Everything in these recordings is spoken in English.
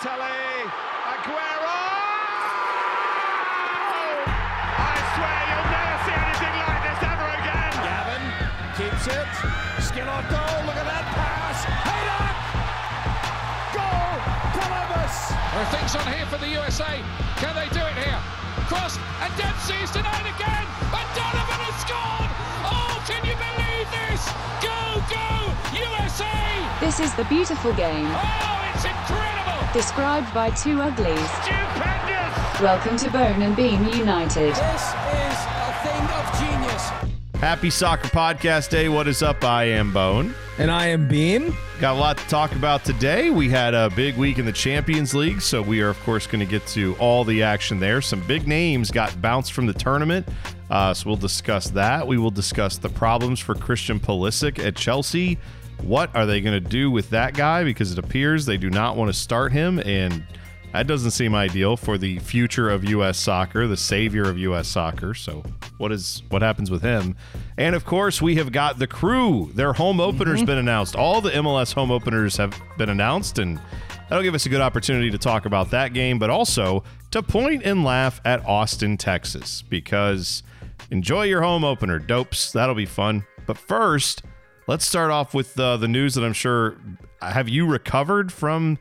Balotelli, Aguero! I swear you'll never see anything like this ever again. Gavin keeps it. Skill off goal. Look at that pass. Header! Goal! Columbus! There are things on here for the USA. Can they do it here? Cross and Dempsey is denied again. And Donovan has scored. Oh, can you believe this? Go, go, USA! This is the beautiful game, Oh, it's incredible. Described by two uglies. Stupendous! Welcome to Bone and Beam United. This is a thing of genius. Happy Soccer Podcast Day. What is up? I am Bone. And I am Beam. Got a lot to talk about today. We had a big week in the Champions League, so we are, of course, going to get to all the action there. Some big names got bounced from the tournament, uh, so we'll discuss that. We will discuss the problems for Christian Pulisic at Chelsea. What are they going to do with that guy? Because it appears they do not want to start him, and that doesn't seem ideal for the future of U.S. soccer, the savior of U.S. soccer. So, what is what happens with him? And of course, we have got the crew. Their home opener's mm-hmm. been announced. All the MLS home openers have been announced, and that'll give us a good opportunity to talk about that game, but also to point and laugh at Austin, Texas, because enjoy your home opener, dopes. That'll be fun. But first, let's start off with uh, the news that I'm sure. Have you recovered from?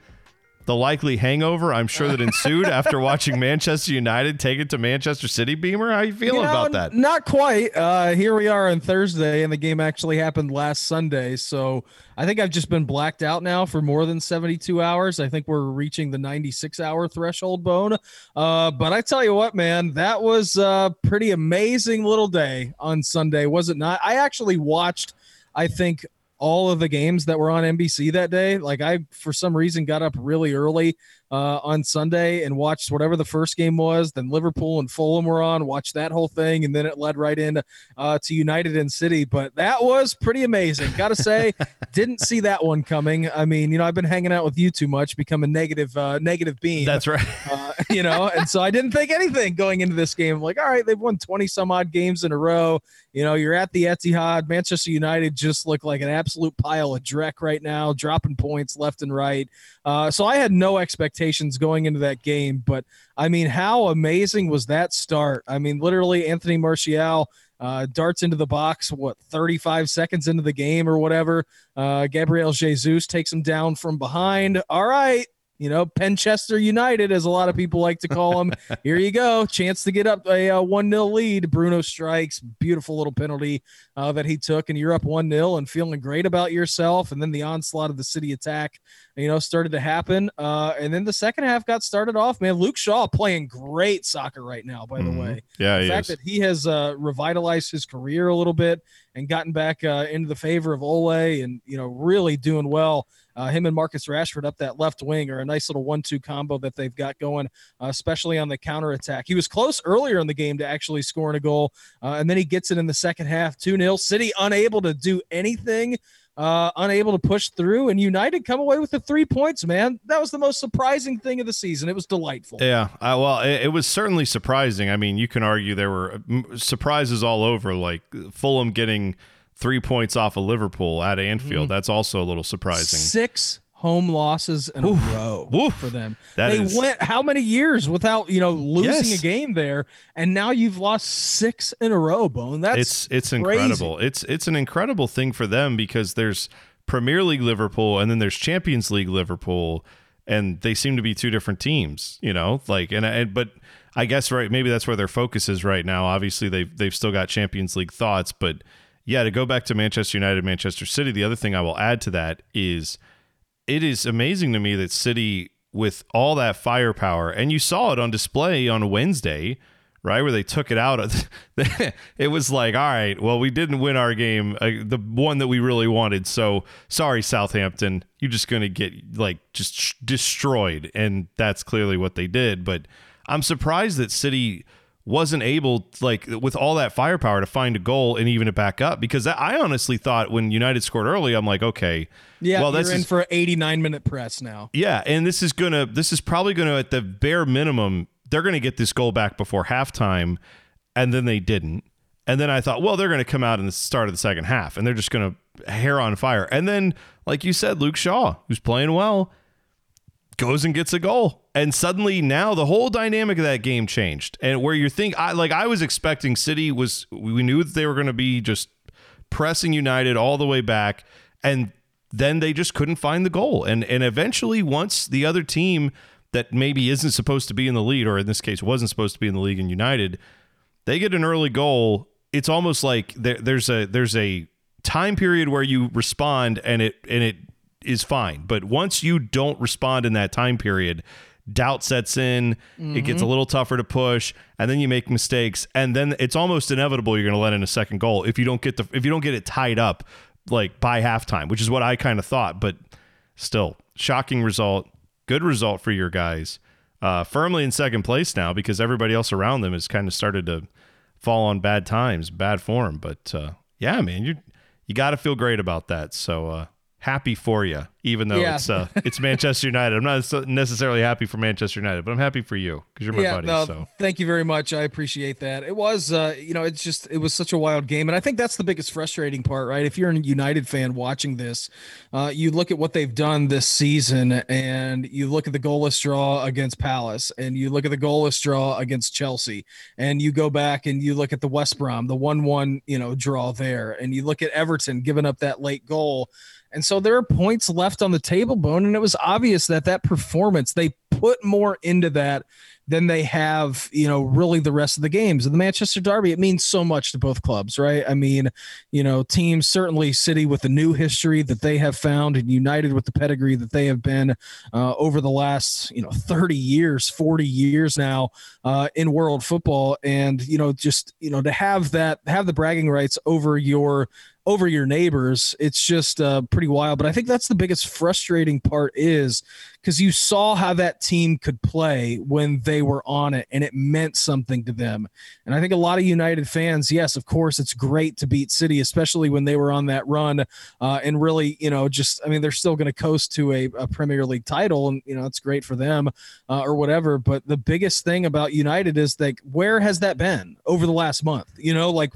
the likely hangover I'm sure that ensued after watching Manchester United take it to Manchester City Beamer. How you feeling You know, about that? Not quite. Uh, here we are on Thursday, and the game actually happened last Sunday. So I think I've just been blacked out now for more than 72 hours. I think we're reaching the 96 hour threshold bone. Uh, but I tell you what, man, that was a pretty amazing little day on Sunday, was it not? I actually watched, I think, all of the games that were on NBC that day. Like I, for some reason, got up really early uh, on Sunday and watched whatever the first game was. Then Liverpool and Fulham were on. Watched that whole thing, and then it led right in uh, to United and City. But that was pretty amazing. Got to say, didn't see that one coming. I mean, you know, I've been hanging out with you too much, become a negative, uh, negative beam. That's right. uh, you know, and so I didn't think anything going into this game. I'm like, all right, they've won 20 some odd games in a row. You know, you're at the Etihad. Manchester United just look like an absolute pile of dreck right now, dropping points left and right. Uh, so I had no expectations going into that game, but I mean, how amazing was that start? I mean, literally, Anthony Martial uh, darts into the box, what, 35 seconds into the game or whatever. Uh, Gabriel Jesus takes him down from behind. All right. You know, Penchester United, as a lot of people like to call them. Here you go. Chance to get up a uh, 1 0 lead. Bruno strikes. Beautiful little penalty uh, that he took, and you're up 1 0 and feeling great about yourself. And then the onslaught of the city attack, you know, started to happen. Uh, and then the second half got started off, man. Luke Shaw playing great soccer right now, by the Mhm. way Yeah, the he fact is. that he has uh, revitalized his career a little bit and gotten back uh, into the favor of Ole and you know really doing well. Uh, him and Marcus Rashford up that left wing are a nice little one-two combo that they've got going, uh, especially on the counter attack. He was close earlier in the game to actually scoring a goal, uh, and then he gets it in the second half, two 0 City unable to do anything. Uh, unable to push through, and United come away with the three points. Man, that was the most surprising thing of the season. It was delightful. Yeah, uh, well, it, it was certainly surprising. I mean, you can argue there were surprises all over, like Fulham getting three points off of Liverpool at Anfield. Mm-hmm. That's also a little surprising. Six home losses in a row Oof. for them. That they is- went how many years without you know losing Yes. a game there, and now you've lost six in a row, Bone. That's it's it's crazy. incredible. It's it's an incredible thing for them because there's Premier League Liverpool and then there's Champions League Liverpool, and they seem to be two different teams. You know, like and and but I guess right maybe that's where their focus is right now. Obviously they've they've still got Champions League thoughts, but yeah, to go back to Manchester United, Manchester City. The other thing I will add to that is it is amazing to me that City, with all that firepower, and you saw it on display on Wednesday, right, where they took it out. it was like, all right, well, we didn't win our game, uh, the one that we really wanted. So sorry, Southampton, you're just going to get like just destroyed, and that's clearly what they did. But I'm surprised that City wasn't able like with all that firepower to find a goal and even to back up because I honestly thought when United scored early I'm like okay yeah. well this in is for an 89 minute press now. yeah, and this is gonna this is probably gonna at the bare minimum they're gonna get this goal back before halftime, and then they didn't. And then I thought, well, they're gonna come out in the start of the second half, and they're just gonna hair on fire. And then, like you said, Luke Shaw, who's playing well, goes and gets a goal. And suddenly now the whole dynamic of that game changed. And where you think I like I was expecting City was we knew that they were going to be just pressing United all the way back and then they just couldn't find the goal. And and eventually once the other team that maybe isn't supposed to be in the lead or in this case wasn't supposed to be in the league in United, they get an early goal. It's almost like there, there's a there's a time period where you respond and it and it is fine. But once you don't respond in that time period, doubt sets in. Mm-hmm. It gets a little tougher to push, and then you make mistakes, and then it's almost inevitable you're going to let in a second goal if you don't get the if you don't get it tied up like by halftime, which is what I kind of thought. But still, shocking result. Good result for your guys. Uh, firmly in second place now because everybody else around them has kind of started to fall on bad times, bad form. But uh, yeah, man, you you got to feel great about that. So uh, happy for you, even though yeah. it's uh, it's Manchester United. I'm not necessarily happy for Manchester United, but I'm happy for you because you're my yeah, buddy. No, so thank you very much. I appreciate that. It was, uh, you know, it's just it was such a wild game, and I think that's the biggest frustrating part, right? If you're a United fan watching this, uh, you look at what they've done this season, and you look at the goalless draw against Palace, and you look at the goalless draw against Chelsea, and you go back and you look at the West Brom, the one-one, you know, draw there, and you look at Everton giving up that late goal and so there are points left on the table bone. And it was obvious that that performance, they put more into that than they have, you know, really the rest of the games. And the Manchester Derby, it means so much to both clubs, right? I mean, you know, teams certainly City with the new history that they have found and United with the pedigree that they have been uh, over the last, you know, 30 years, 40 years now uh, in world football. And, you know, just, you know, to have that, have the bragging rights over your over your neighbors. It's just uh, pretty wild. But I think that's the biggest frustrating part is because you saw how that team could play when they were on it and it meant something to them. And I think a lot of United fans, yes, of course, it's great to beat City, especially when they were on that run uh, and really, you know, just, I mean, they're still going to coast to a, a, Premier League title and, you know, it's great for them uh, or whatever. But the biggest thing about United is like, where has that been over the last month? You know, like,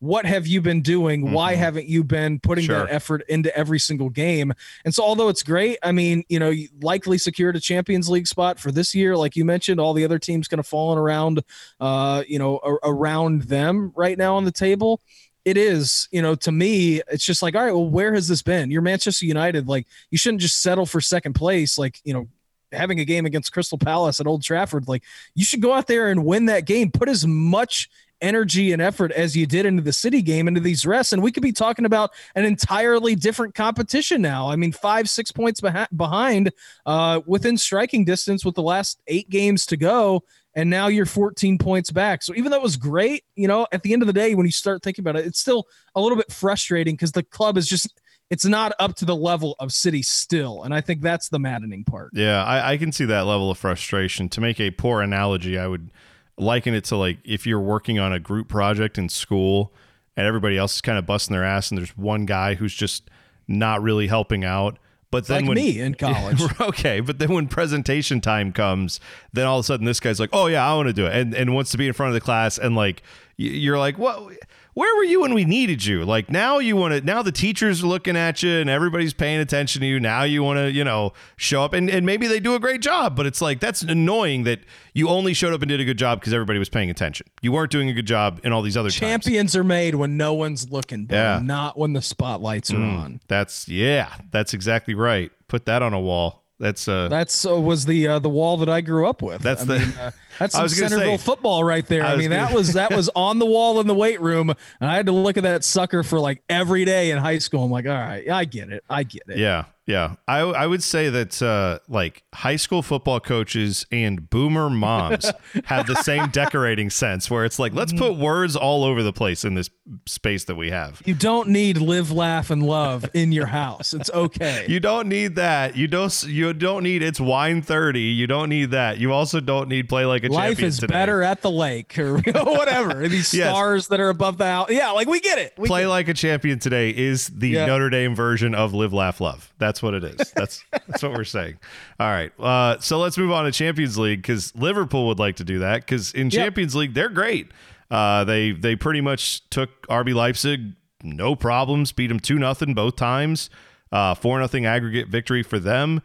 what have you been doing? Mm-hmm. Why haven't you been putting sure. that effort into every single game? And so, although it's great, I mean, you know, you likely secured a Champions League spot for this year, like you mentioned. All the other teams kind of falling around, uh, you know, a- around them right now on the table. It is, you know, to me, it's just like, all right, well, where has this been? You're Manchester United. Like, you shouldn't just settle for second place. Like, you know, having a game against Crystal Palace at Old Trafford, like you should go out there and win that game. Put as much energy and effort as you did into the city game into these rests and we could be talking about an entirely different competition now i mean five six points beh- behind uh, within striking distance with the last eight games to go and now you're 14 points back so even though it was great you know at the end of the day when you start thinking about it it's still a little bit frustrating because the club is just it's not up to the level of City still. And I think that's the maddening part. Yeah, I, I, can see that level of frustration. To make a poor analogy, I would liken it to like if you're working on a group project in school and everybody else is kind of busting their ass and there's one guy who's just not really helping out. But then like when me in college, okay. But then when presentation time comes, then all of a sudden this guy's like, "Oh yeah, I want to do it," and and wants to be in front of the class, and like you're like, "What? Where were you when we needed you? Like now you want to now the teachers are looking at you and everybody's paying attention to you. Now you want to, you know, show up and, and maybe they do a great job, but it's like that's annoying that you only showed up and did a good job because everybody was paying attention. You weren't doing a good job in all these other champions times. are made when no one's looking, yeah. not when the spotlights are mm, on. That's yeah, that's exactly right. Put that on a wall. That's uh that's uh, was the uh, the wall that I grew up with. That's I the mean, uh, that's some Centerville say, football right there. I, I mean gonna, that was that was on the wall in the weight room, and I had to look at that sucker for like every day in high school. I'm like, all right, I get it, I get it. Yeah, yeah, I I would say that uh, like high school football coaches and boomer moms have the same decorating sense, where it's like let's put words all over the place in this space that we have. You don't need live, laugh, and love in your house. It's okay. you don't need that. You don't. You don't need it's wine thirty. You don't need that. You also don't need play like a champion. life is today. better at the lake or whatever. These yes. stars that are above the house. Yeah, like we get it. We play get like it. a champion today is the. Notre Dame version of live, laugh, love. That's that's what it is. That's that's what we're saying. All right. Uh, so let's move on to Champions League because Liverpool would like to do that because in yep. Champions League they're great. Uh, they they pretty much took RB Leipzig no problems, beat them two nothing both times. Uh, four nothing aggregate victory for them.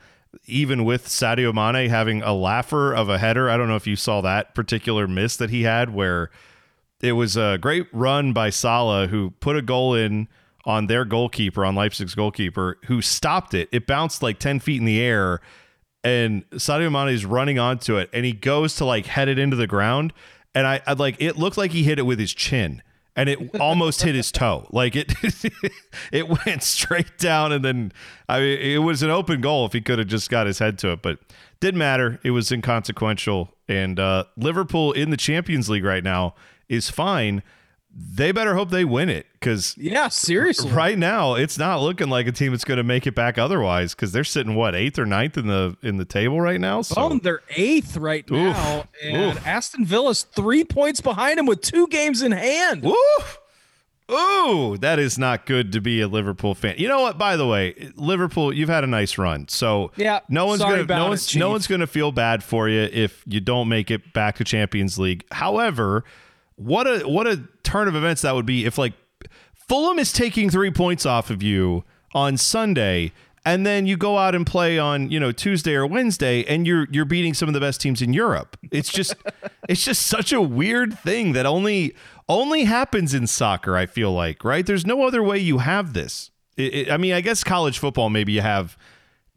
even with Sadio Mane having a laugher of a header. I don't know if you saw that particular miss that he had where it was a great run by Salah who put a goal in on their goalkeeper, on Leipzig's goalkeeper, who stopped it. It bounced like 10 feet in the air and Sadio Mane is running onto it and he goes to like head it into the ground. And I, I like it looked like he hit it with his chin and it almost hit his toe. Like it, it went straight down, and then I mean, it was an open goal if he could have just got his head to it, but didn't matter. It was inconsequential. And uh, Liverpool in the Champions League right now is fine. They better hope they win it because Yeah, seriously. right now it's not looking like a team that's going to make it back otherwise because they're sitting what eighth or ninth in the in the table right now. So Oh, they're eighth right now, and Oof. Aston Villa's three points behind him with two games in hand. Woo! Ooh, that is not good to be a Liverpool fan. You know what? By the way, Liverpool, you've had a nice run, so Yeah, no one's gonna no one's no one's gonna feel bad for you if you don't make it back to Champions League. However, what a what a turn of events that would be if like Fulham is taking three points off of you on Sunday. And then you go out and play on, you know, Tuesday or Wednesday, and you're you're beating some of the best teams in Europe. It's just, it's just such a weird thing that only only happens in soccer. I feel like, right? There's no other way you have this. It, it- I mean, I guess college football maybe you have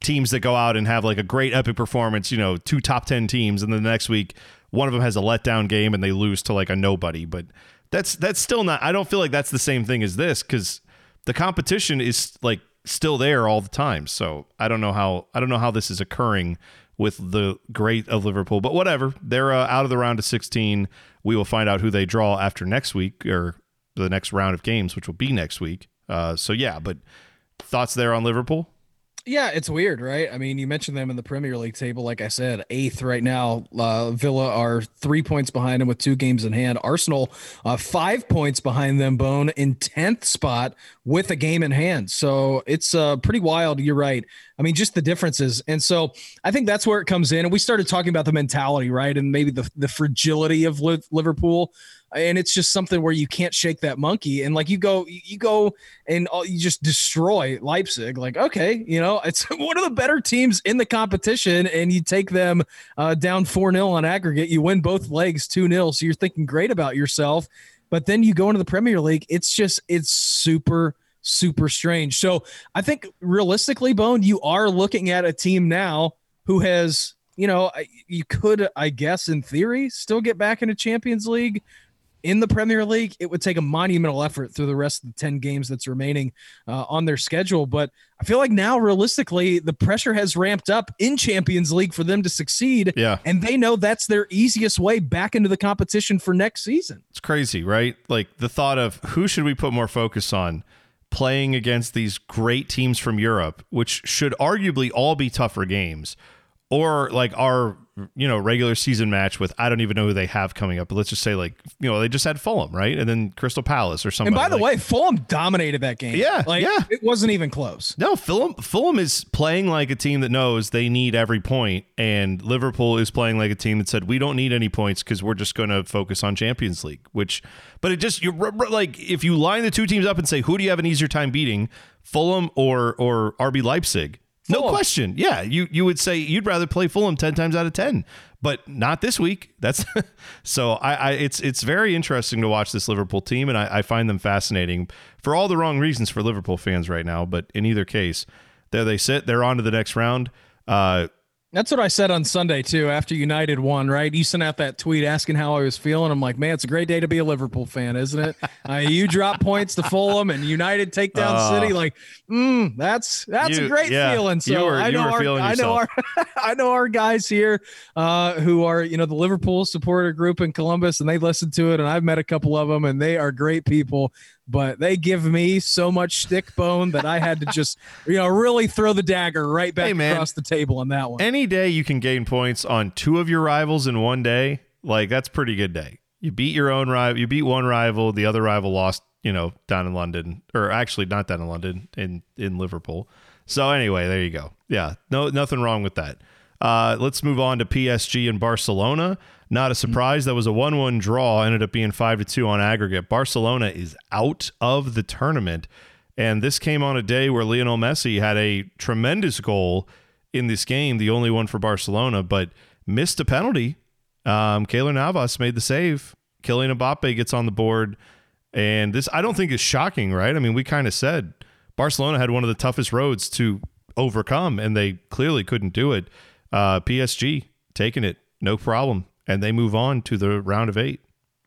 teams that go out and have like a great epic performance, you know, two top 10 teams and then the next week one of them has a letdown game and they lose to like a nobody, but that's that's still not I don't feel like that's the same thing as this cuz the competition is like still there all the time. So, I don't know how I don't know how this is occurring with the great of Liverpool, but whatever. They're uh, out of the round of 16. We will find out who they draw after next week or the next round of games, which will be next week. Uh, so yeah, but thoughts there on Liverpool? Yeah, it's weird, right? I mean, you mentioned them in the Premier League table. Like I said, eighth right now. Uh, Villa are three points behind them with two games in hand. Arsenal, uh, five points behind them, Bone, in 10th spot with a game in hand. So it's uh, pretty wild. You're right. I mean, just the differences. And so I think that's where it comes in. And we started talking about the mentality, right? And maybe the, the fragility of Liverpool. And it's just something where you can't shake that monkey. And like you go, you go and all, you just destroy Leipzig. Like, okay, you know, it's one of the better teams in the competition, and you take them uh, down 4 0 on aggregate. You win both legs 2 0. So you're thinking great about yourself. But then you go into the Premier League, it's just, it's super, super strange. So I think realistically, Bone, you are looking at a team now who has, you know, you could, I guess, in theory, still get back into Champions League in the Premier League, it would take a monumental effort through the rest of the 10 games that's remaining uh, on their schedule. But I feel like now, realistically, the pressure has ramped up in Champions League for them to succeed. Yeah. And they know that's their easiest way back into the competition for next season. It's crazy, right? Like the thought of who should we put more focus on playing against these great teams from Europe, which should arguably all be tougher games, or like our you know regular season match with I don't even know who they have coming up, but let's just say like you know they just had Fulham, right, and then Crystal Palace or something. And by the way, Fulham dominated that game. Yeah, Like, yeah. It wasn't even close. No, Fulham Fulham is playing like a team that knows they need every point, and Liverpool is playing like a team that said we don't need any points because we're just going to focus on Champions League. Which, but it just you're like if you line the two teams up and say who do you have an easier time beating, Fulham or or RB Leipzig? No question. Yeah, you you would say you'd rather play Fulham ten times out of ten, but not this week. That's so I, I it's it's very interesting to watch this Liverpool team, and I, I find them fascinating for all the wrong reasons for Liverpool fans right now. But in either case, there they sit. They're on to the next round. Uh, That's what I said on Sunday too. After United won, right? You sent out that tweet asking how I was feeling. I'm like, man, it's a great day to be a Liverpool fan, isn't it? uh, you drop points to Fulham and United take down Oh. City. Like, mm, that's that's You- a great yeah, feeling. So were- I know our, I know our, I know our guys here uh, who are you know the Liverpool supporter group in Columbus, and they listen to it, and I've met a couple of them, and they are great people. But they give me so much stick bone that I had to just you know really throw the dagger right back Hey, man. across the table on that one. any day you can gain points on two of your rivals in one day, like that's a pretty good day. You beat your own rival. You beat one rival. The other rival lost. You know, down in London, or actually not down in London, in in Liverpool. So anyway, there you go. Yeah, no, nothing wrong with that. Uh, let's move on to PSG and Barcelona. Not a surprise. That was a one-one draw. Ended up being five to two on aggregate. Barcelona is out of the tournament, and this came on a day where Lionel Messi had a tremendous goal in this game, the only one for Barcelona, but missed a penalty. Um, Keylor Navas made the save. Kylian Mbappe gets on the board. And this, I don't think is shocking, right? I mean, we kind of said Barcelona had one of the toughest roads to overcome, and they clearly couldn't do it. Uh, PSG taking it, no problem. And they move on to the round of eight.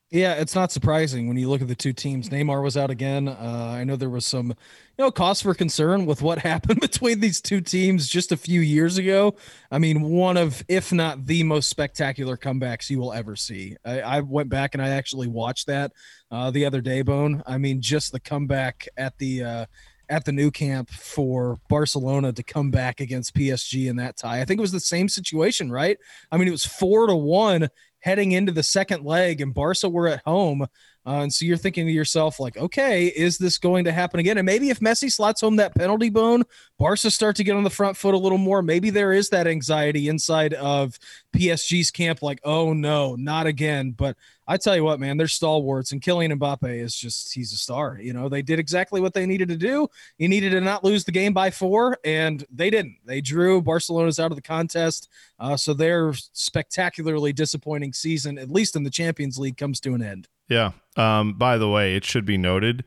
Yeah, it's not surprising when you look at the two teams. Neymar was out again. Uh, I know there was some, you know, cause for concern with what happened between these two teams just a few years ago. I mean, one of, if not the most spectacular comebacks you will ever see. I, I went back and I actually watched that uh, the other day, Bone. I mean, just the comeback at the uh, at the Nou Camp for Barcelona to come back against PSG in that tie. I think it was the same situation, right? I mean, it was four to one heading into the second leg, and Barca were at home. Uh, and so you're thinking to yourself, like, okay, is this going to happen again? And maybe if Messi slots home that penalty bone, Barca start to get on the front foot a little more. Maybe there is that anxiety inside of PSG's camp, like, oh no, not again. But I tell you what, man, they're stalwarts, and Kylian Mbappe is just he's a star. You know, they did exactly what they needed to do. He needed to not lose the game by four, and they didn't. They drew. Barcelona's out of the contest, uh, so their spectacularly disappointing season, at least in the Champions League, comes to an end. Yeah. Um, by the way, it should be noted.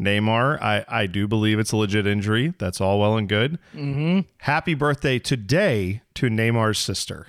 Neymar, I, I do believe it's a legit injury. That's all well and good. Mm-hmm. Happy birthday today to Neymar's sister.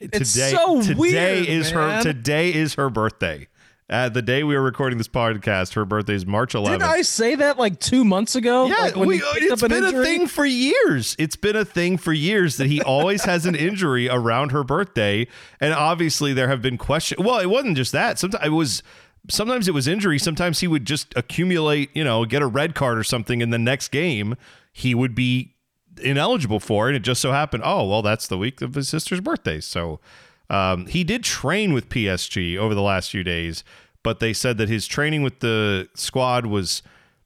It's today, so today weird, is her today is her birthday. Uh, the day we were recording this podcast, her birthday is March 11th. Didn't I say that like two months ago? Yeah, like when we, it's been a thing for years. It's been a thing for years that he always has an injury around her birthday, and obviously there have been questions. Well, it wasn't just that. Sometimes it was. Sometimes it was injury. Sometimes he would just accumulate, you know, get a red card or something in the next game. He would be ineligible for it. It just so happened. Oh, well, that's the week of his sister's birthday. So um, he did train with PSG over the last few days, but they said that his training with the squad was,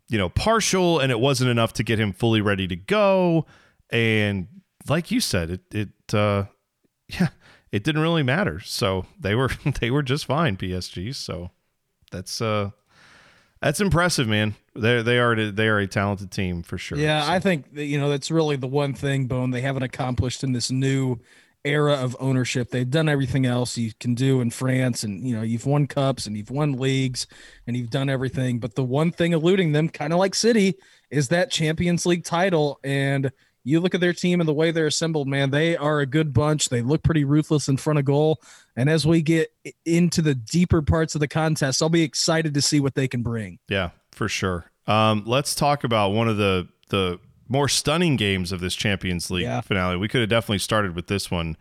you know, partial and it wasn't enough to get him fully ready to go. And like you said, it it uh, yeah, it didn't really matter. So they were they were just fine, PSG. So that's uh that's impressive, man. They they are they are a talented team for sure. Yeah, So- I think that, you know that's really the one thing, Bone, they haven't accomplished in this new era of ownership. They've done everything else you can do in France, and you know you've won cups and you've won leagues and you've done everything. But the one thing eluding them, kind of like City, is that Champions League title. And you look at their team and the way they're assembled, man, they are a good bunch. They look pretty ruthless in front of goal. And as we get into the deeper parts of the contest, I'll be excited to see what they can bring. Yeah, for sure. Um, let's talk about one of the the more stunning games of this Champions League Yeah. finale. We could have definitely started with this one.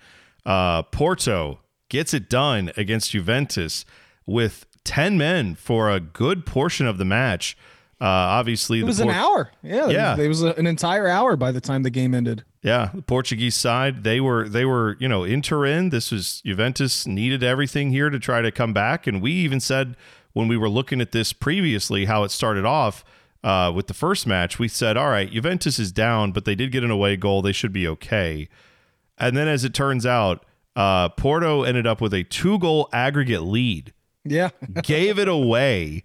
Uh, Porto gets it done against Juventus with ten men for a good portion of the match. Uh, obviously, It was an hour. Yeah. Yeah. It was an entire hour by the time the game ended. Yeah, the Portuguese side, they were they were, you know, in Turin. This was Juventus needed everything here to try to come back. And we even said when we were looking at this previously, how it started off uh, with the first match, we said, all right, Juventus is down, but they did get an away goal. They should be okay. And then as it turns out, uh, Porto ended up with a two goal aggregate lead Yeah. gave it away,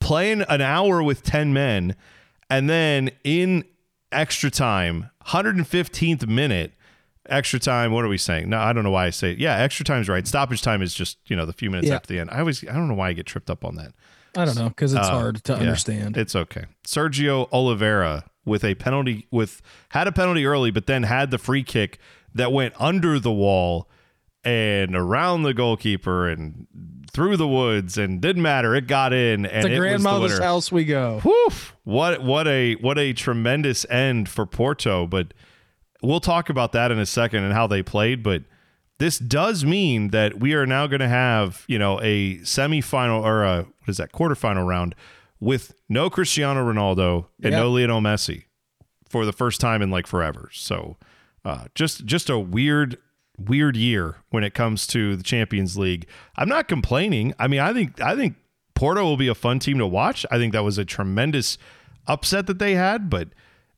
playing an hour with 10 men, and then in extra time, 115th minute, extra time, what are we saying? No, I don't know why I say it. Yeah, extra time's right. Stoppage time is just, you know, the few minutes Yeah. after the end. I always, I don't know why I get tripped up on that. I don't know because it's Uh, hard to yeah, understand. It's okay. Sergio Oliveira with a penalty with had a penalty early, but then had the free kick that went under the wall and around the goalkeeper and through the woods and didn't matter. It got in and to it was the grandmother's house we go. Woof. What what a what a tremendous end for Porto, but we'll talk about that in a second and how they played, but this does mean that we are now going to have, you know, a semifinal or a what is that quarterfinal round with no Cristiano Ronaldo and Yeah. no Lionel Messi for the first time in like forever. So, uh, just just a weird weird year when it comes to the Champions League. I'm not complaining. I mean, I think I think Porto will be a fun team to watch. I think that was a tremendous upset that they had, but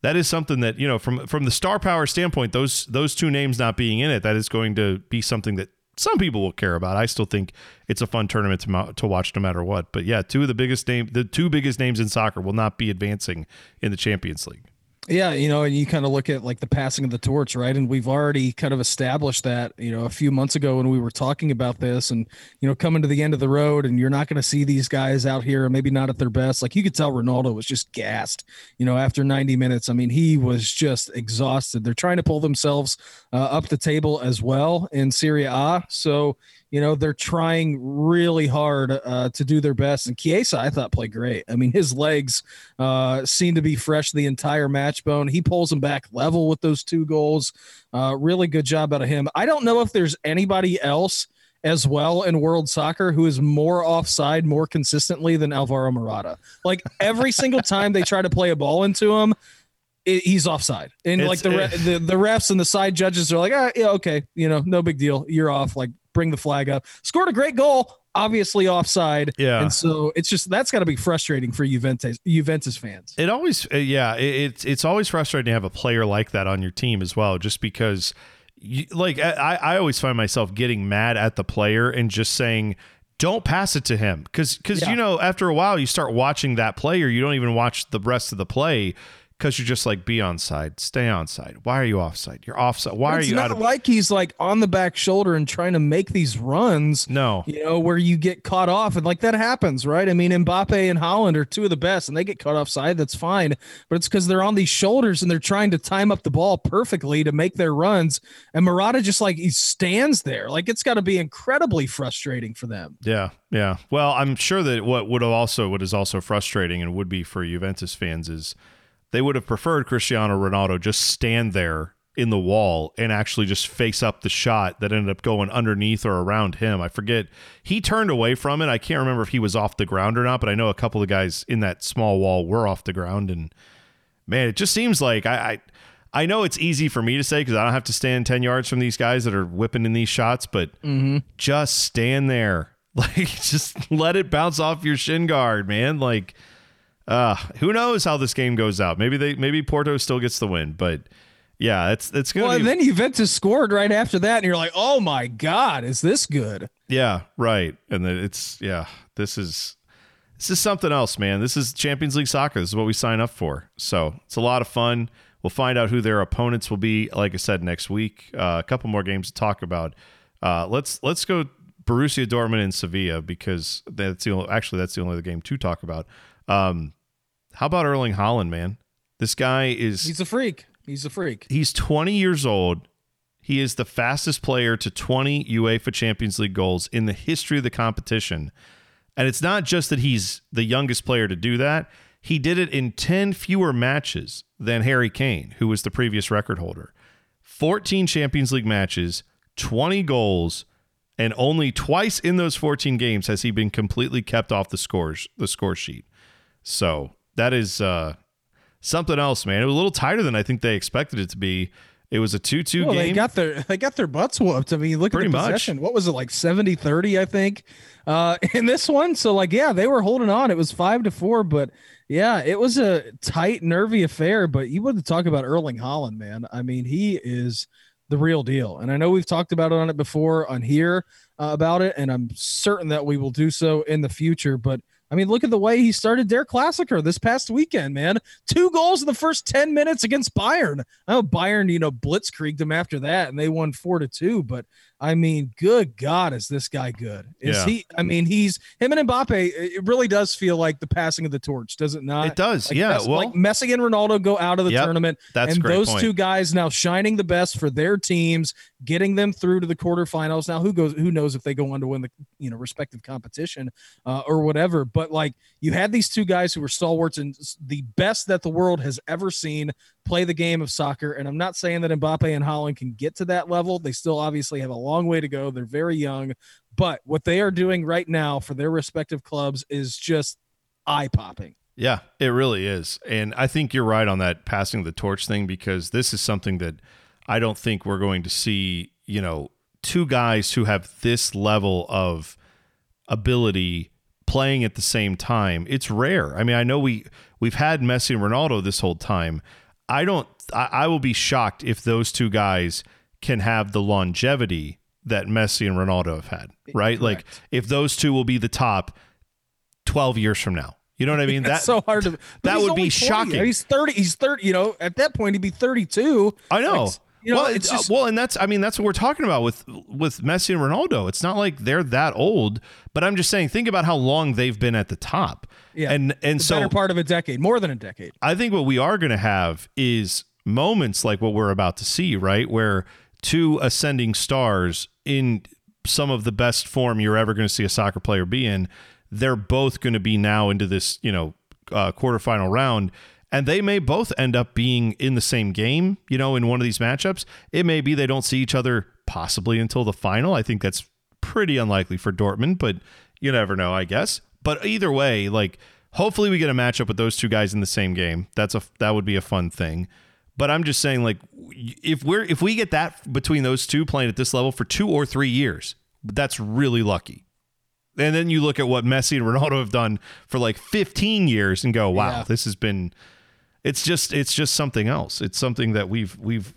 that is something that you know from from the star power standpoint, those those two names not being in it, that is going to be something that some people will care about. I still think it's a fun tournament to to watch no matter what. But yeah, two of the biggest name, the two biggest names in soccer will not be advancing in the Champions League. Yeah, you know, and you kind of look at like the passing of the torch, right? And we've already kind of established that, you know, a few months ago when we were talking about this and, you know, coming to the end of the road and you're not going to see these guys out here, maybe not at their best. Like you could tell Ronaldo was just gassed, you know, after 90 minutes. I mean, he was just exhausted. They're trying to pull themselves uh, up the table as well in Serie A. So, you know they're trying really hard uh, to do their best. And Chiesa I thought played great. I mean his legs uh, seem to be fresh the entire match bone. He pulls them back level with those two goals. Uh, really good job out of him. I don't know if there's anybody else as well in world soccer who is more offside more consistently than Alvaro Morata. Like every single time they try to play a ball into him it, he's offside, and It's- like the, re- the the refs and the side judges are like, ah, yeah, okay, you know, no big deal, you're off. Like, bring the flag up. Scored a great goal, obviously offside. Yeah. and so it's just that's got to be frustrating for Juventus Juventus fans. It always, uh, yeah, it, it's it's always frustrating to have a player like that on your team as well, just because, you, like, I I always find myself getting mad at the player and just saying. Don't pass it to him because because Yeah. you know after a while you start watching that player you don't even watch the rest of the play because you're just like be on side, stay on side. why are you offside you're offside why are it's you not out of like he's like on the back shoulder and trying to make these runs. no You know, where you get caught off and like that happens, right? I mean, Mbappe and Haaland are two of the best and they get caught offside. That's fine. But it's because they're on these shoulders and they're trying to time up the ball perfectly to make their runs. And Morata just like he stands there. Like it's got to be incredibly frustrating for them. Yeah, yeah. Well, I'm sure that what would have also what is also frustrating and would be for Juventus fans is they would have preferred Cristiano Ronaldo just stand there in the wall and actually just face up the shot that ended up going underneath or around him. I forget. He turned away from it. I can't remember if he was off the ground or not, but I know a couple of guys in that small wall were off the ground and man, it just seems like I I, I know it's easy for me to say because I don't have to stand 10 yards from these guys that are whipping in these shots, but mm-hmm. just stand there. Like, just let it bounce off your shin guard, man. Like, uh, who knows how this game goes out? Maybe they, maybe Porto still gets the win, but yeah, it's it's gonna Well, be, and then Juventus scored right after that, and you're like, "Oh my God, is this good?" yeah, right. And then it's yeah, this is this is something else, man. This is Champions League soccer. This is what we sign up for. So it's a lot of fun. We'll find out who their opponents will be. Like I said, next week, uh, a couple more games to talk about. Uh, let's let's go Borussia Dortmund and Sevilla because that's the only, actually that's the only other game to talk about. Um, how about Erling Haaland, man? This guy is He's a freak. He's a freak. he's 20 years old. He is the fastest player to 20 UEFA Champions League goals in the history of the competition. And it's not just that he's the youngest player to do that. He did it in 10 fewer matches than Harry Kane, who was the previous record holder. 14 Champions League matches, 20 goals, and only twice in those 14 games has he been completely kept off the scores the score sheet. So, that is uh something else, man. It was a little tighter than I think they expected it to be. It was a 2-2 Well, game. they got their they got their butts whooped. I mean, look Pretty at the much. possession. What was it like 70-30, I think, uh, in this one? So like, yeah, they were holding on. It was five to four, but yeah, it was a tight, nervy affair. But you want to talk about Erling Haaland, man. I mean, he is the real deal. And I know we've talked about it on it before on here uh, about it, and I'm certain that we will do so in the future. But I mean, look at the way he started their Klassiker this past weekend, man. Two goals in the first 10 minutes against Bayern. I know Bayern, you know, blitzkrieged him after that and they won four to two. But I mean, good God, is this guy good? Is Yeah. he? I mean, he's him and Mbappe. It really does feel like the passing of the torch, does it not? it does. Like yeah. Messi- well, like Messi and Ronaldo go out of the Yep, tournament, that's and those point. two guys now shining the best for their teams, getting them through to the quarterfinals. Now, who goes? Who knows if they go on to win the you know respective competition uh, or whatever? But like you had these two guys who were stalwarts and the best that the world has ever seen play the game of soccer. And I'm not saying that Mbappe and Haaland can get to that level. They still obviously have a long way to go. They're very young, but what they are doing right now for their respective clubs is just eye popping. Yeah, it really is. And I think you're right on that passing the torch thing because this is something that I don't think we're going to see, you know, two guys who have this level of ability playing at the same time. It's rare. I mean, I know we we've had Messi and Ronaldo this whole time. I don't I, I will be shocked if those two guys can have the longevity that Messi and Ronaldo have had, right? Like if those two will be the top 12 years from now. You know what I mean? That's so hard to. that would be 20. shocking. He's thirty. He's thirty. You know, at that point he'd be thirty-two. I know. Like, you know, well, it's uh, just well, and that's I mean that's what we're talking about with with Messi and Ronaldo. It's not like they're that old, but I'm just saying think about how long they've been at the top. yeah, and and the so better part of a decade, more than a decade. I think what we are going to have is moments like what we're about to see, right? Where two ascending stars in some of the best form you're ever going to see a soccer player be in, they're both going to be now into this, you know, uh, quarterfinal round. And they may both end up being in the same game, you know, in one of these matchups. It may be they don't see each other possibly until the final. I think that's pretty unlikely for Dortmund, but you never know, I guess. But either way, like hopefully we get a matchup with those two guys in the same game. That's a that would be a fun thing. But I'm just saying, like, if we're if we get that between those two playing at this level for two or three years, that's really lucky. And then you look at what Messi and Ronaldo have done for like 15 years and go, wow, Yeah. this has been. It's just it's just something else. It's something that we've we've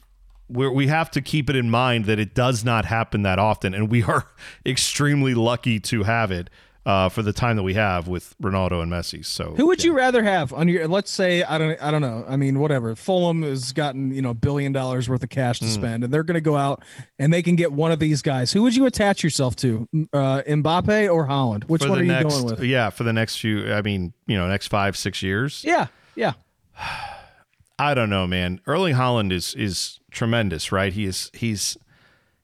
we're, we have to keep it in mind that it does not happen that often, and we are extremely lucky to have it uh, for the time that we have with Ronaldo and Messi. So Who would you rather have on your? Let's say I don't. I don't know. I mean, whatever. Fulham has gotten you know a billion dollars worth of cash to Hmm. spend, and they're going to go out and they can get one of these guys. Who would you attach yourself to? Uh, Mbappe or Haaland? Which for one are you going with? Yeah, for the next few. I mean, you know, next five six years. Yeah, yeah. I don't know, man. Erling Haaland is is tremendous, right? He is he's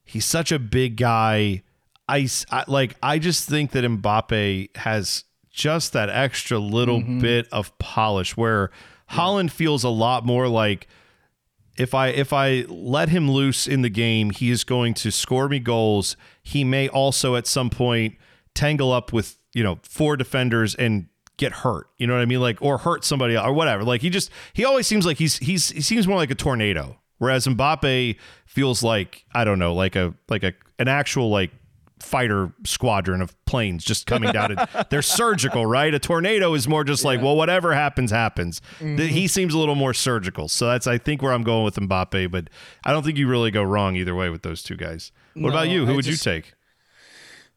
he's such a big guy. I like I just think that Mbappe has just that extra little mm-hmm. bit of polish where Haaland feels a lot more like if I if I let him loose in the game, he is going to score me goals. He may also at some point tangle up with, you know, four defenders and get hurt. You know what I mean? Like or hurt somebody or whatever. Like he just he always seems like he's he's he seems more like a tornado. Whereas Mbappe feels like I don't know, like a like a an actual like fighter squadron of planes just coming down and they're surgical right a tornado is more just like well whatever happens happens Th- mm-hmm. he seems a little more surgical so that's i think where i'm going with mbappe but i don't think you really go wrong either way with those two guys what about you who I would just- you take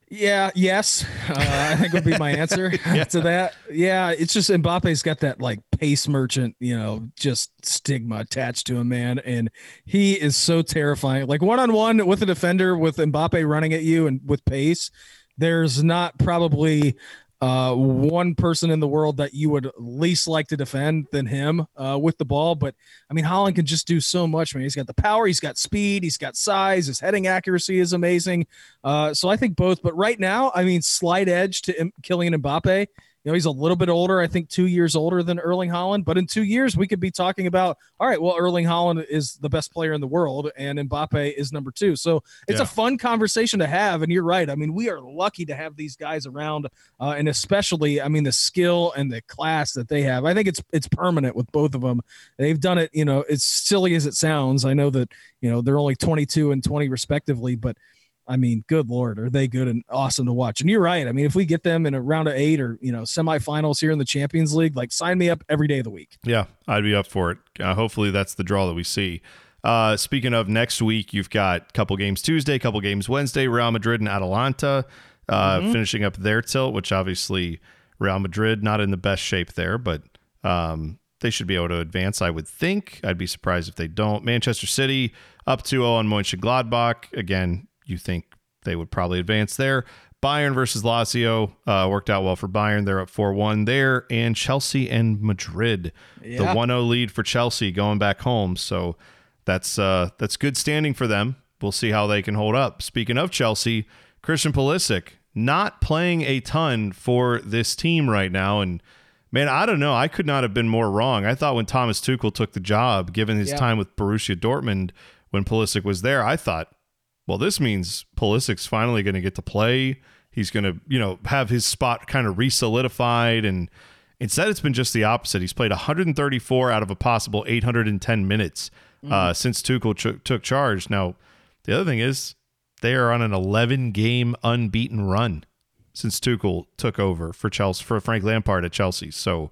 Yeah, yes. Uh, I think would be my answer to that. Yeah, it's just Mbappe's got that like pace merchant, you know, just stigma attached to him, man. And he is so terrifying. Like one on one with a defender with Mbappe running at you and with pace, there's not probably uh, one person in the world that you would least like to defend than him uh, with the ball. But I mean, Haaland can just do so much, man. He's got the power, he's got speed, he's got size, his heading accuracy is amazing. Uh, so I think both. But right now, I mean, slight edge to M- Kylian Mbappe. You know, he's a little bit older, I think two years older than Erling Haaland. But in two years, we could be talking about, all right, well, Erling Haaland is the best player in the world and Mbappe is number two. So it's Yeah. a fun conversation to have. And you're right. I mean, we are lucky to have these guys around, uh, and especially, I mean, the skill and the class that they have. I think it's it's permanent with both of them. They've done it. You know, as silly as it sounds. I know that you know they're only 22 and 20 respectively, but I mean, good lord, are they good and awesome to watch? And you're right. I mean, if we get them in a round of eight or you know semifinals here in the Champions League, like sign me up every day of the week. Yeah, I'd be up for it. Uh, hopefully, that's the draw that we see. Uh, speaking of next week, you've got a couple games Tuesday, couple games Wednesday. Real Madrid and Atalanta uh, finishing up their tilt, which obviously Real Madrid not in the best shape there, but um, they should be able to advance. I would think. I'd be surprised if they don't. Manchester City up 2-0 on Mönchengladbach. Again, you think they would probably advance there. Bayern versus Lazio uh, worked out well for Bayern. They're up 4 1 there. And Chelsea and Madrid. The Yeah. 1 0 lead for Chelsea going back home. So that's uh, that's good standing for them. We'll see how they can hold up. Speaking of Chelsea, Christian Pulisic not playing a ton for this team right now. And man, I don't know. I could not have been more wrong. I thought when Thomas Tuchel took the job, given his Yeah. time with Borussia Dortmund when Pulisic was there, I thought, well, this means Pulisic's finally going to get to play. He's going to, you know, have his spot kind of re-solidified. And instead, it's been just the opposite. He's played 134 out of a possible 810 minutes uh, since Tuchel ch- took charge. Now, the other thing is they are on an 11 game unbeaten run since Tuchel took over for Chelsea for Frank Lampard at Chelsea. So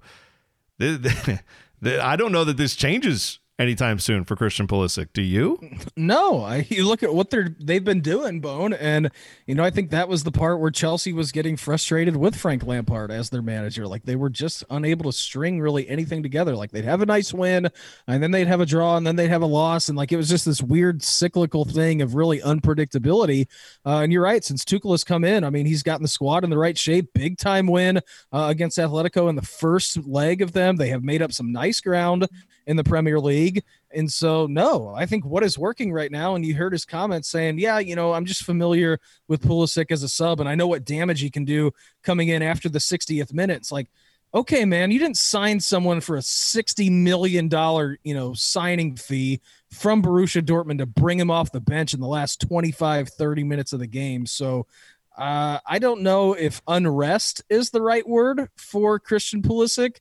the, the, the, I don't know that this changes anytime soon for Christian Pulisic. Do you? No, I, you look at what they're they've been doing, Bone, and you know I think that was the part where Chelsea was getting frustrated with Frank Lampard as their manager. Like they were just unable to string really anything together. Like they'd have a nice win, and then they'd have a draw, and then they'd have a loss, and like it was just this weird cyclical thing of really unpredictability. Uh, and you're right, since Tuchel has come in, I mean he's gotten the squad in the right shape. Big time win uh, against Atletico in the first leg of them. They have made up some nice ground in the Premier League. And so, no, I think what is working right now, and you heard his comments saying, yeah, you know, I'm just familiar with Pulisic as a sub, and I know what damage he can do coming in after the 60th minute. It's like, okay, man, you didn't sign someone for a $60 million, you know, signing fee from Borussia Dortmund to bring him off the bench in the last 25, 30 minutes of the game. So, uh, I don't know if unrest is the right word for Christian Pulisic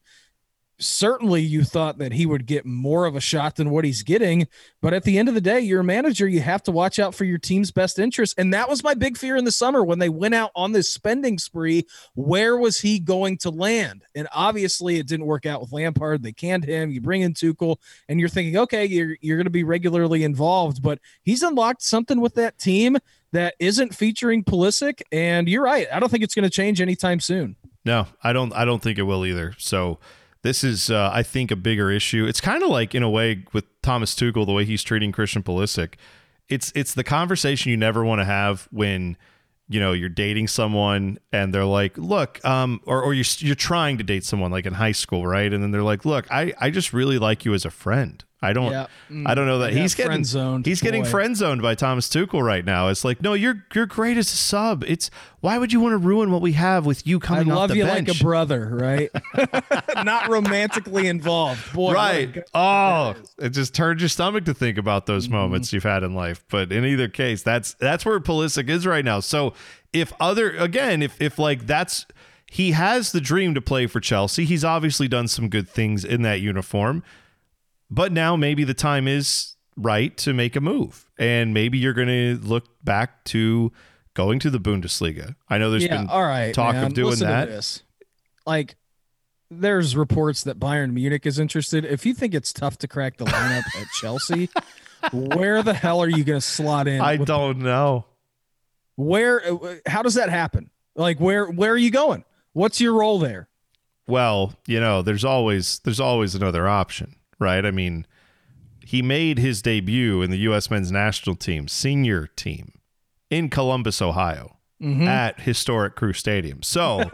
certainly you thought that he would get more of a shot than what he's getting. But at the end of the day, you're a manager. You have to watch out for your team's best interest. And that was my big fear in the summer when they went out on this spending spree. Where was he going to land? And obviously, it didn't work out with Lampard. They canned him. You bring in Tuchel, and you're thinking, okay, you're, you're going to be regularly involved. But he's unlocked something with that team that isn't featuring Pulisic. And you're right. I don't think it's going to change anytime soon. No, I don't. I don't think it will either. So this is, uh, I think, a bigger issue. It's kind of like, in a way, with Thomas Tuchel, the way he's treating Christian Pulisic. It's it's the conversation you never want to have when you know you're dating someone and they're like, look, um, or or you're you're trying to date someone like in high school, right? And then they're like, look, I I just really like you as a friend. I don't Yeah. I don't know that Yeah, he's getting he's getting friend zoned by Thomas Tuchel right now. It's like, no, you're you're great as a sub. It's why would you want to ruin what we have with you I coming off love you bench? like a brother, right? Not romantically involved. Boy, right. Oh, it just turns your stomach to think about those Mm-hmm. moments you've had in life. But in either case, that's that's where Pulisic is right now. So if other again, if if like that's he has the dream to play for Chelsea. He's obviously done some good things in that uniform. But now maybe the time is right to make a move. And maybe you're going to look back to going to the Bundesliga. I know there's yeah, been all right. talk man. of doing Listen to that. this. Like, there's reports that Bayern Munich is interested. If you think it's tough to crack the lineup at Chelsea, where the hell are you going to slot in? I don't know. Where? uh, How does that happen? Like, where? Where are you going? What's your role there? Well, you know, there's always there's always another option, right? I mean, he made his debut in the U.S. men's national team, senior team, in Columbus, Ohio, Mm-hmm. at historic Crew Stadium. So,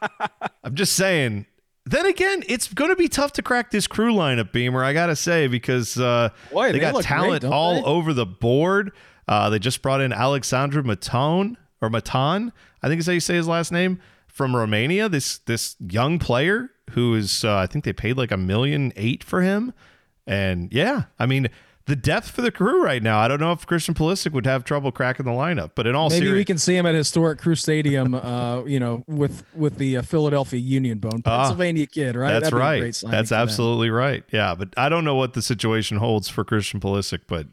I'm just saying. Then again, it's going to be tough to crack this crew lineup, Beamer. I gotta say because uh, Boy, they, they got look great, talent all they? over the board. Uh, they just brought in Alexandru Matone or Matan, I think is how you say his last name from Romania. This this young player who is uh, I think they paid like a million eight for him, and yeah, I mean the depth for the crew right now. I don't know if Christian Pulisic would have trouble cracking the lineup, but in all Maybe we can see him at historic Crew Stadium. Uh, you know, with with the uh, Philadelphia Union Bone, Pennsylvania kid, right? Ah, That's That'd be a right. great That's absolutely right. Yeah, but I don't know what the situation holds for Christian Pulisic, but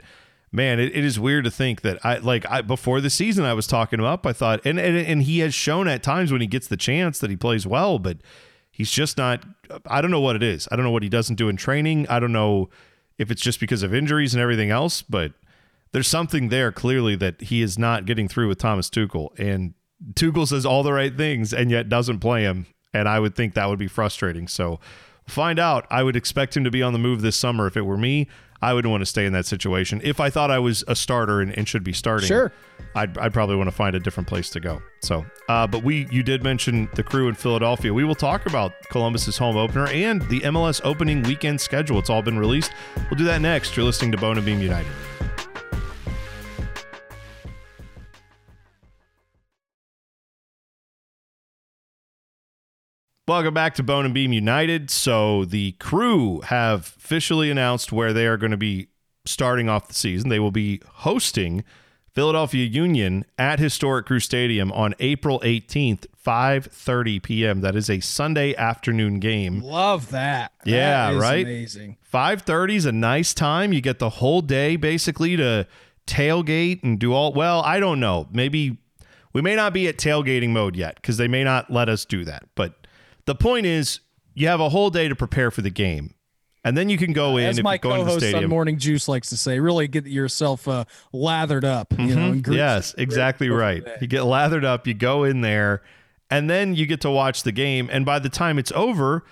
man, it, it is weird to think that I like I before the season I was talking him up. I thought and, and and he has shown at times when he gets the chance that he plays well, but he's just not I don't know what it is. I don't know what he doesn't do in training. I don't know if it's just because of injuries and everything else, but there's something there clearly that he is not getting through with Thomas Tuchel. And Tuchel says all the right things and yet doesn't play him. And I would think that would be frustrating. So find out. I would expect him to be on the move this summer. If it were me, I wouldn't want to stay in that situation. If I thought I was a starter and, and should be starting, Sure. I'd, I'd probably want to find a different place to go. So, uh, but we, you did mention the crew in Philadelphia. We will talk about Columbus's home opener and the MLS opening weekend schedule. It's all been released. We'll do that next. You're listening to Bone and Beam United. Welcome back to Bone and Beam United. So the crew have officially announced where they are going to be starting off the season. They will be hosting Philadelphia Union at Historic Crew Stadium on April 18th, 5:30 p.m. That is a Sunday afternoon game. Love that. Yeah, That right? Amazing. 5:30 is a nice time. You get the whole day basically to tailgate and do all well, I don't know. Maybe we may not be at tailgating mode yet cuz they may not let us do that. But the point is you have a whole day to prepare for the game. and then you can go in As if my you go into co-host on stadium. Morning Juice likes to say, really get yourself uh, lathered up. You know, in grease. Yes, exactly right. You get lathered up, you go in there, and then you get to watch the game. And by the time it's over,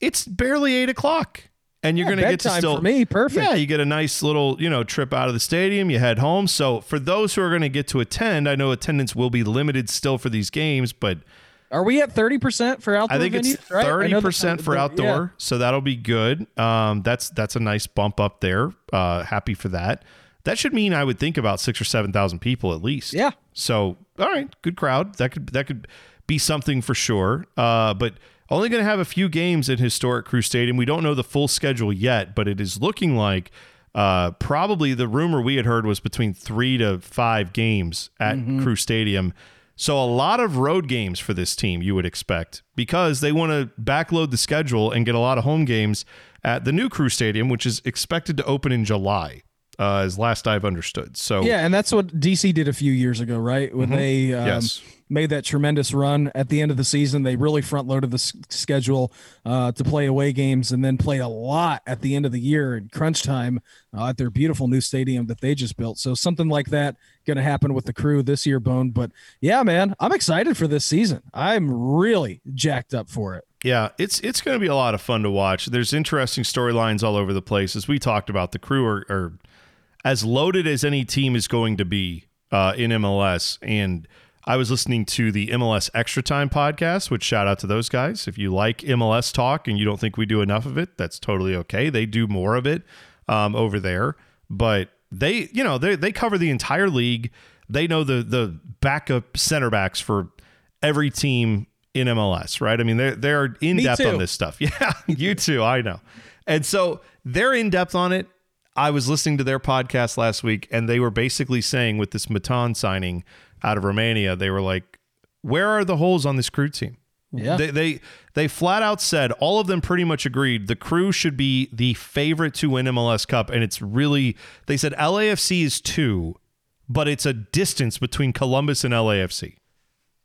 it's barely eight o'clock, and you're Yeah, going to get to still for me, perfect. Yeah, you get a nice little you know trip out of the stadium. You head home. So for those who are going to get to attend, I know attendance will be limited still for these games, but Are we at thirty percent for outdoor I think venues? it's right? Thirty that- percent for yeah. outdoor, so that'll be good. Um, that's that's a nice bump up there. Uh, happy for that. That should mean I would think about six or seven thousand people at least. Yeah. So all right, good crowd. That could that could be something for sure. Uh, but only going to have a few games at historic Crew Stadium. We don't know the full schedule yet, but it is looking like uh, probably the rumor we had heard was between three to five games at Crew Stadium. So a lot of road games for this team you would expect because they want to backload the schedule and get a lot of home games at the new Crew Stadium, which is expected to open in July, uh, as last I've understood. So Yeah, and that's what DC did a few years ago, right? When they um, Mm-hmm. Yes. Made that tremendous run at the end of the season, they really front loaded the s- schedule uh, to play away games, and then played a lot at the end of the year in crunch time uh, at their beautiful new stadium that they just built. So something like that going to happen with the crew this year, Bone. But yeah, man, I'm excited for this season. I'm really jacked up for it. Yeah, it's it's going to be a lot of fun to watch. There's interesting storylines all over the place. As we talked about, the crew are, are as loaded as any team is going to be uh, in MLS. And I was listening to the MLS Extra Time podcast, which shout out to those guys. If you like MLS talk and you don't think we do enough of it, that's totally okay. They do more of it um, over there, but they, you know, they they cover the entire league. They know the the backup center backs for every team in MLS, right? I mean, they're they're in Me depth too. on this stuff. Yeah, you too. I know. And so they're in depth on it. I was listening to their podcast last week, and they were basically saying with this Matan signing out of Romania, they were like, "Where are the holes on this crew team?" Yeah. They, they they flat out said all of them pretty much agreed the crew should be the favorite to win MLS Cup, and it's really they said LAFC is two, but it's a distance between Columbus and LAFC,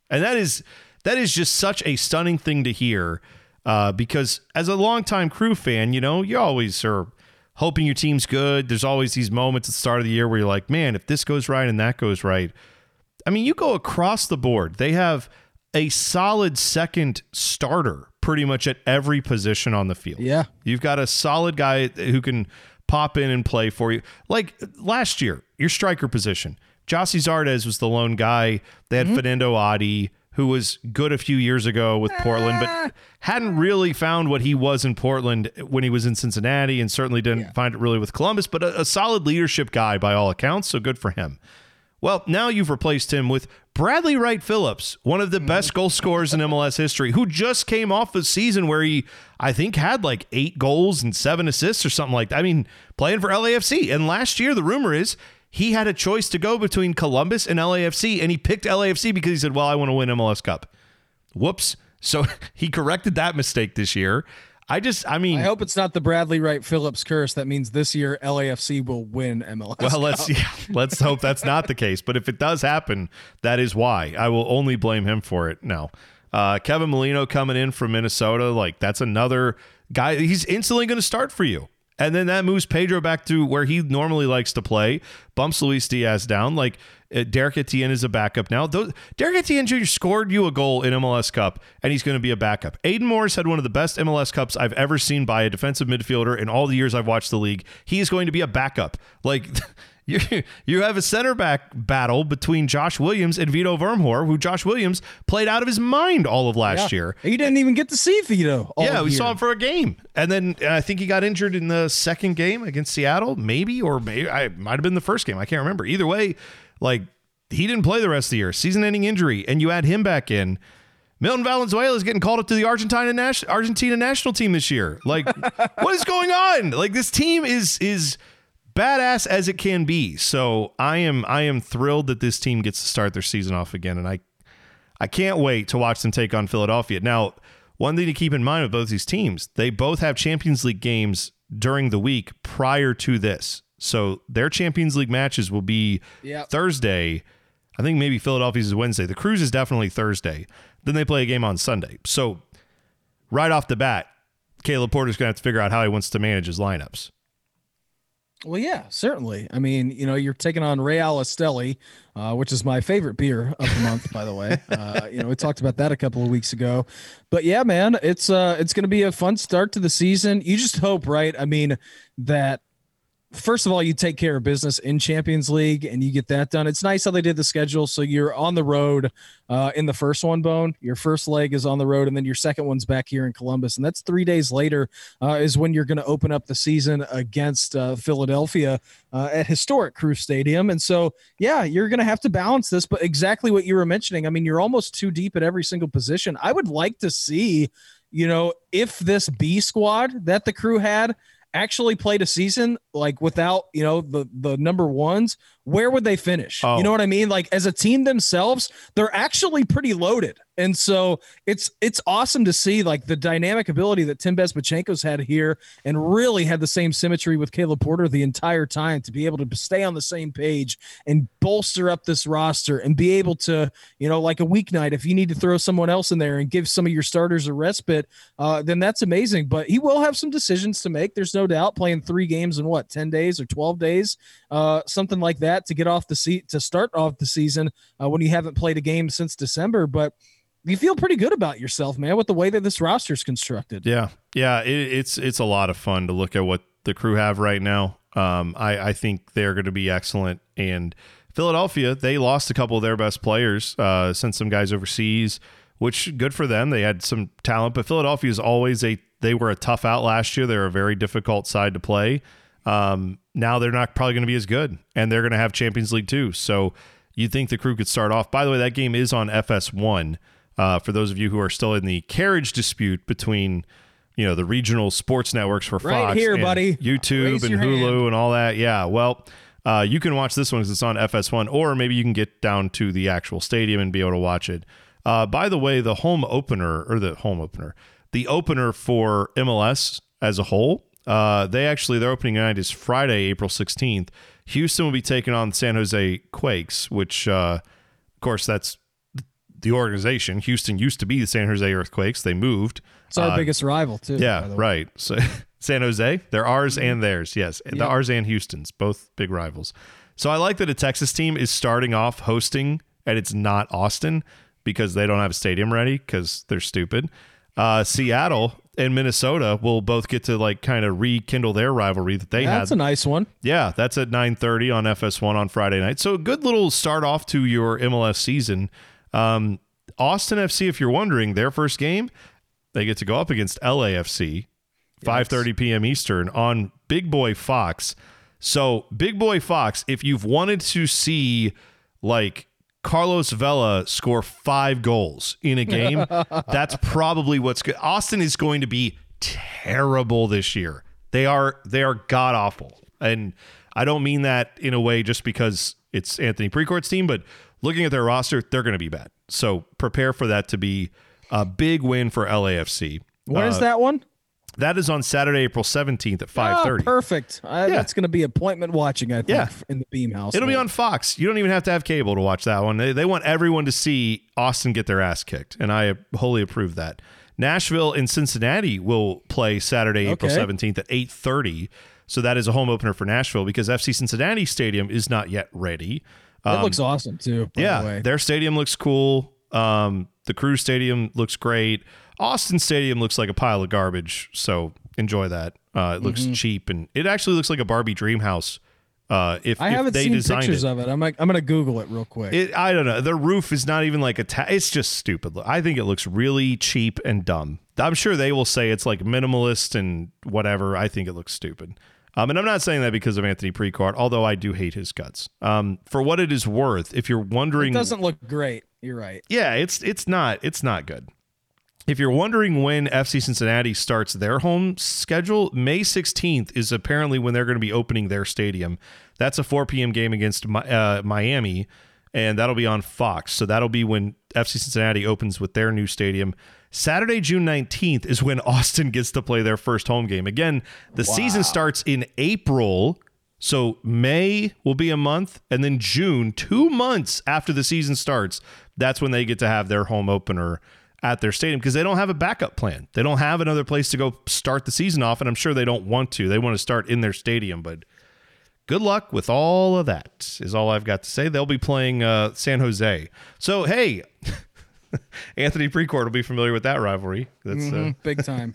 and that is that is just such a stunning thing to hear. Uh, because as a longtime crew fan, you know you always are hoping your team's good. There's always these moments at the start of the year where you're like, man, if this goes right and that goes right. I mean, you go across the board. They have a solid second starter pretty much at every position on the field. Yeah. You've got a solid guy who can pop in and play for you. Like last year, your striker position. Gyasi Zardes was the lone guy. They had hmm? Fanendo Adi, who was good a few years ago with Portland, but ah. hadn't really found what he was in Portland when he was in Cincinnati and certainly didn't find it really with Columbus, but a, a solid leadership guy by all accounts. So good for him. Well, now you've replaced him with Bradley Wright Phillips, one of the mm-hmm. best goal scorers in MLS history, who just came off a season where he, I think, had like eight goals and seven assists or something like that. I mean, playing for LAFC. And last year, the rumor is he had a choice to go between Columbus and LAFC, and he picked LAFC because he said, Well, I want to win MLS Cup. Whoops. So he corrected that mistake this year. I just, I mean, I hope it's not the Bradley Wright Phillips curse. That means this year LAFC will win MLS. Well, let's yeah, let's hope that's not the case. But if it does happen, that is why. I will only blame him for it. No, uh, Kevin Molino coming in from Minnesota, like that's another guy. He's instantly going to start for you, and then that moves Pedro back to where he normally likes to play. Bumps Luis Diaz down. Like uh, Derrick Etienne is a backup now. Those, Derrick Etienne Jr. scored you a goal in MLS Cup, and he's going to be a backup. Aidan Morris had one of the best MLS Cups I've ever seen by a defensive midfielder in all the years I've watched the league. He is going to be a backup. Like you, you have a center back battle between Josh Williams and Vito Wormgoor, who Josh Williams played out of his mind all of last year. He didn't even get to see Vito. all year. Yeah, we year. saw him for a game, and then I think he got injured in the second game against Seattle, maybe, or maybe I might have been the first game. I can't remember. Either way, like he didn't play the rest of the year, season-ending injury, and you add him back in. Milton Valenzuela is getting called up to the Argentina nas- Argentina national team this year. Like, what is going on? Like, this team is is badass as it can be. So I am I am thrilled that this team gets to start their season off again, and I I can't wait to watch them take on Philadelphia. Now, one thing to keep in mind with both these teams, they both have Champions League games during the week prior to this. So their Champions League matches will be Yep. Thursday. I think maybe Philadelphia's is Wednesday. The Crew's is definitely Thursday. Then they play a game on Sunday. So right off the bat, Caleb Porter's going to have to figure out how he wants to manage his lineups. Well, yeah, certainly. I mean, you know, you're taking on Real Esteli, uh, which is my favorite beer of the month, by the way. Uh, you know, we talked about that a couple of weeks ago. But yeah, man, it's uh, it's going to be a fun start to the season. You just hope, right? I mean, that first of all, you take care of business in Champions League and you get that done. It's nice how they did the schedule. So you're on the road uh, in the first one, Bone. Your first leg is on the road, and then your second one's back here in Columbus. And that's three days later, uh, is when you're going to open up the season against uh, Philadelphia uh, at historic Crew Stadium. And so, yeah, you're going to have to balance this. But exactly what you were mentioning, I mean, you're almost too deep at every single position. I would like to see, you know, if this B squad that the crew had actually played a season like without you know the the number ones where would they finish? Oh. you know what i mean? Like as a team themselves they're actually pretty loaded and so it's it's awesome to see like the dynamic ability that tim bezbatchenko's had here and really had the same symmetry with caleb porter the entire time to be able to stay on the same page and bolster up this roster and be able to you know like a weeknight if you need to throw someone else in there and give some of your starters a respite uh, then that's amazing. But he will have some decisions to make there's no doubt playing three games in what 10 days or 12 days uh, something like that to get off the seat to start off the season uh, when you haven't played a game since december. But you feel pretty good about yourself man with the way that this roster is constructed Yeah, yeah, it, it's it's a lot of fun to look at what the crew have right now. Um, I I think they're going to be excellent. And Philadelphia, they lost a couple of their best players, uh, sent some guys overseas, which good for them. They had some talent, but Philadelphia is always a they were a tough out last year. They're a very difficult side to play. Um, now they're not probably going to be as good, and they're going to have Champions League too. So you think the crew could start off? By the way, that game is on FS1. Uh, for those of you who are still in the carriage dispute between, you know, the regional sports networks for Right Fox, here, and buddy. YouTube Raise and Hulu hand. and all that. Yeah, well, uh, you can watch this one because it's on FS1, or maybe you can get down to the actual stadium and be able to watch it. Uh, by the way, the home opener or the home opener, the opener for MLS as a whole, uh, they actually their opening night is Friday, April sixteenth. Houston will be taking on San Jose Quakes, which, uh, of course, that's the organization. Houston used to be the San Jose Earthquakes. They moved. it's our Uh, biggest rival too yeah, right. So San Jose, they're ours and theirs. Yes, the Yep. ours and Houston's, both big rivals. So I like that a Texas team is starting off hosting, and it's not Austin because they don't have a stadium ready because they're stupid. Uh, Seattle and Minnesota will both get to like kind of rekindle their rivalry that they that's had. That's a nice one Yeah, that's at 9:30 on FS1 on Friday night. So a good little start off to your MLS season. Um, Austin FC, if you're wondering, their first game, they get to go up against LAFC, 5:30 p.m. Eastern on Big Boy Fox. So Big Boy Fox, if you've wanted to see like Carlos Vela score five goals in a game, that's probably what's good. Austin is going to be terrible this year. They are they are god awful, and I don't mean that in a way just because it's Anthony Precourt's team, but looking at their roster, they're going to be bad. So prepare for that to be a big win for LAFC. When is Uh, that one That is on Saturday, April seventeenth at five thirty. perfect I, Yeah. that's going to be appointment watching i think Yeah. in the beam house It'll be on Fox. You don't even have to have cable to watch that one. They, they want everyone to see Austin get their ass kicked, and I wholly approve that. Nashville and Cincinnati will play Saturday, April Okay. seventeenth at eight thirty. So that is a home opener for Nashville because FC Cincinnati Stadium is not yet ready. It looks awesome too by the Yeah, way. their stadium looks cool. Um, the Crew's Stadium looks great. Austin Stadium looks like a pile of garbage. So enjoy that. Uh, it looks Mm-hmm. cheap and it actually looks like a Barbie dream house. Uh, if, I if haven't seen pictures it. of it. I'm like, I'm gonna Google it real quick. It, I don't know. The roof is not even like a. Ta- it's just stupid. I think it looks really cheap and dumb. I'm sure they will say it's like minimalist and whatever. I think it looks stupid. Um, and I'm not saying that because of Anthony Precourt, although I do hate his guts. Um, for what it is worth, if you're it wondering, doesn't look great. You're right. yeah, it's it's not it's not good. If you're wondering when FC Cincinnati starts their home schedule, May 16th is apparently when they're going to be opening their stadium. That's a 4 p.m. game against uh, Miami, and that'll be on Fox. So that'll be when FC Cincinnati opens with their new stadium. Saturday, June 19th is when Austin gets to play their first home game. Again, the season starts in April. So May will be a month, and then June, two months after the season starts, that's when they get to have their home opener at their stadium because they don't have a backup plan. They don't have another place to go start the season off, and I'm sure they don't want to. They want to start in their stadium, but good luck with all of that. Is all I've got to say. They'll be playing uh, San Jose. So hey, Anthony Precourt will be familiar with that rivalry. That's uh, Mhm, big time.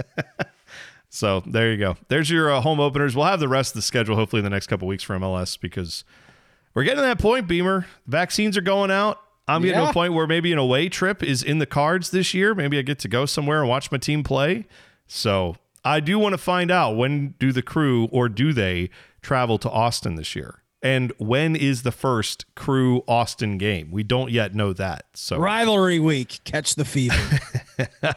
so there you go. There's your uh, home openers. We'll have the rest of the schedule hopefully in the next couple weeks for MLS because we're getting to that point, Beamer. Vaccines are going out. I'm getting to a point where maybe an away trip is in the cards this year. Maybe I get to go somewhere and watch my team play. So I do want to find out when do the crew or do they travel to Austin this year? And when is the first crew Austin game? We don't yet know that. So Rivalry week, catch the fever.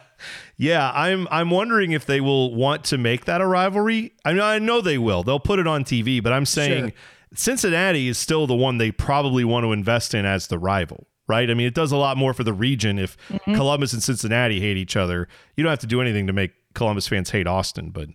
Yeah, I'm I'm wondering if they will want to make that a rivalry. I mean, I know they will. They'll put it on TV, but I'm saying Sure. Cincinnati is still the one they probably want to invest in as the rival, right? I mean, it does a lot more for the region if mm-hmm. Columbus and Cincinnati hate each other. You don't have to do anything to make Columbus fans hate Austin, but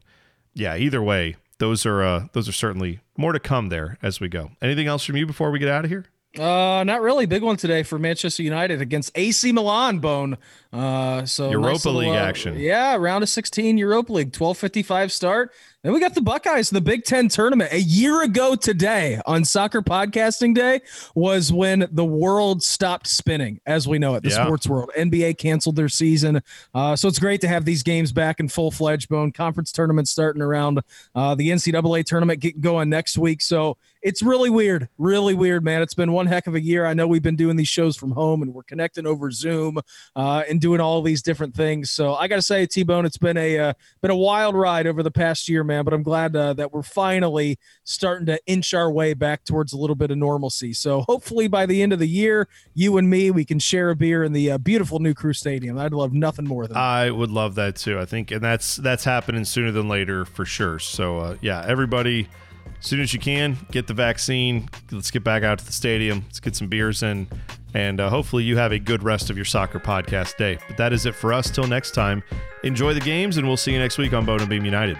yeah, either way, those are uh, those are certainly more to come there as we go. Anything else from you before we get out of here? Uh, not really. Big one today for Manchester United against AC Milan. Bone. Uh, so Europa nice little, League uh, action. Yeah, round of 16 Europa League, 12:55 start. Then we got the Buckeyes, the Big Ten tournament. A year ago today, on Soccer Podcasting Day, was when the world stopped spinning, as we know it. The Yeah. sports world. NBA canceled their season, uh, so it's great to have these games back in full fledged. Bone conference tournament starting around uh, the NCAA tournament getting going next week. So it's really weird, really weird, man. It's been one heck of a year. I know we've been doing these shows from home and we're connecting over Zoom uh, and doing all these different things. So I got to say, T Bone, it's been a uh, been a wild ride over the past year, man. But I'm glad uh, that we're finally starting to inch our way back towards a little bit of normalcy. So hopefully by the end of the year, you and me, we can share a beer in the uh, beautiful New Crew Stadium. I'd love nothing more than that. I would love that too. I think, and that's that's happening sooner than later for sure. So uh, yeah, everybody, as soon as you can, get the vaccine. Let's get back out to the stadium. Let's get some beers in, and uh, hopefully you have a good rest of your soccer podcast day. But that is it for us. Till next time, enjoy the games, and we'll see you next week on Bone and Beam United.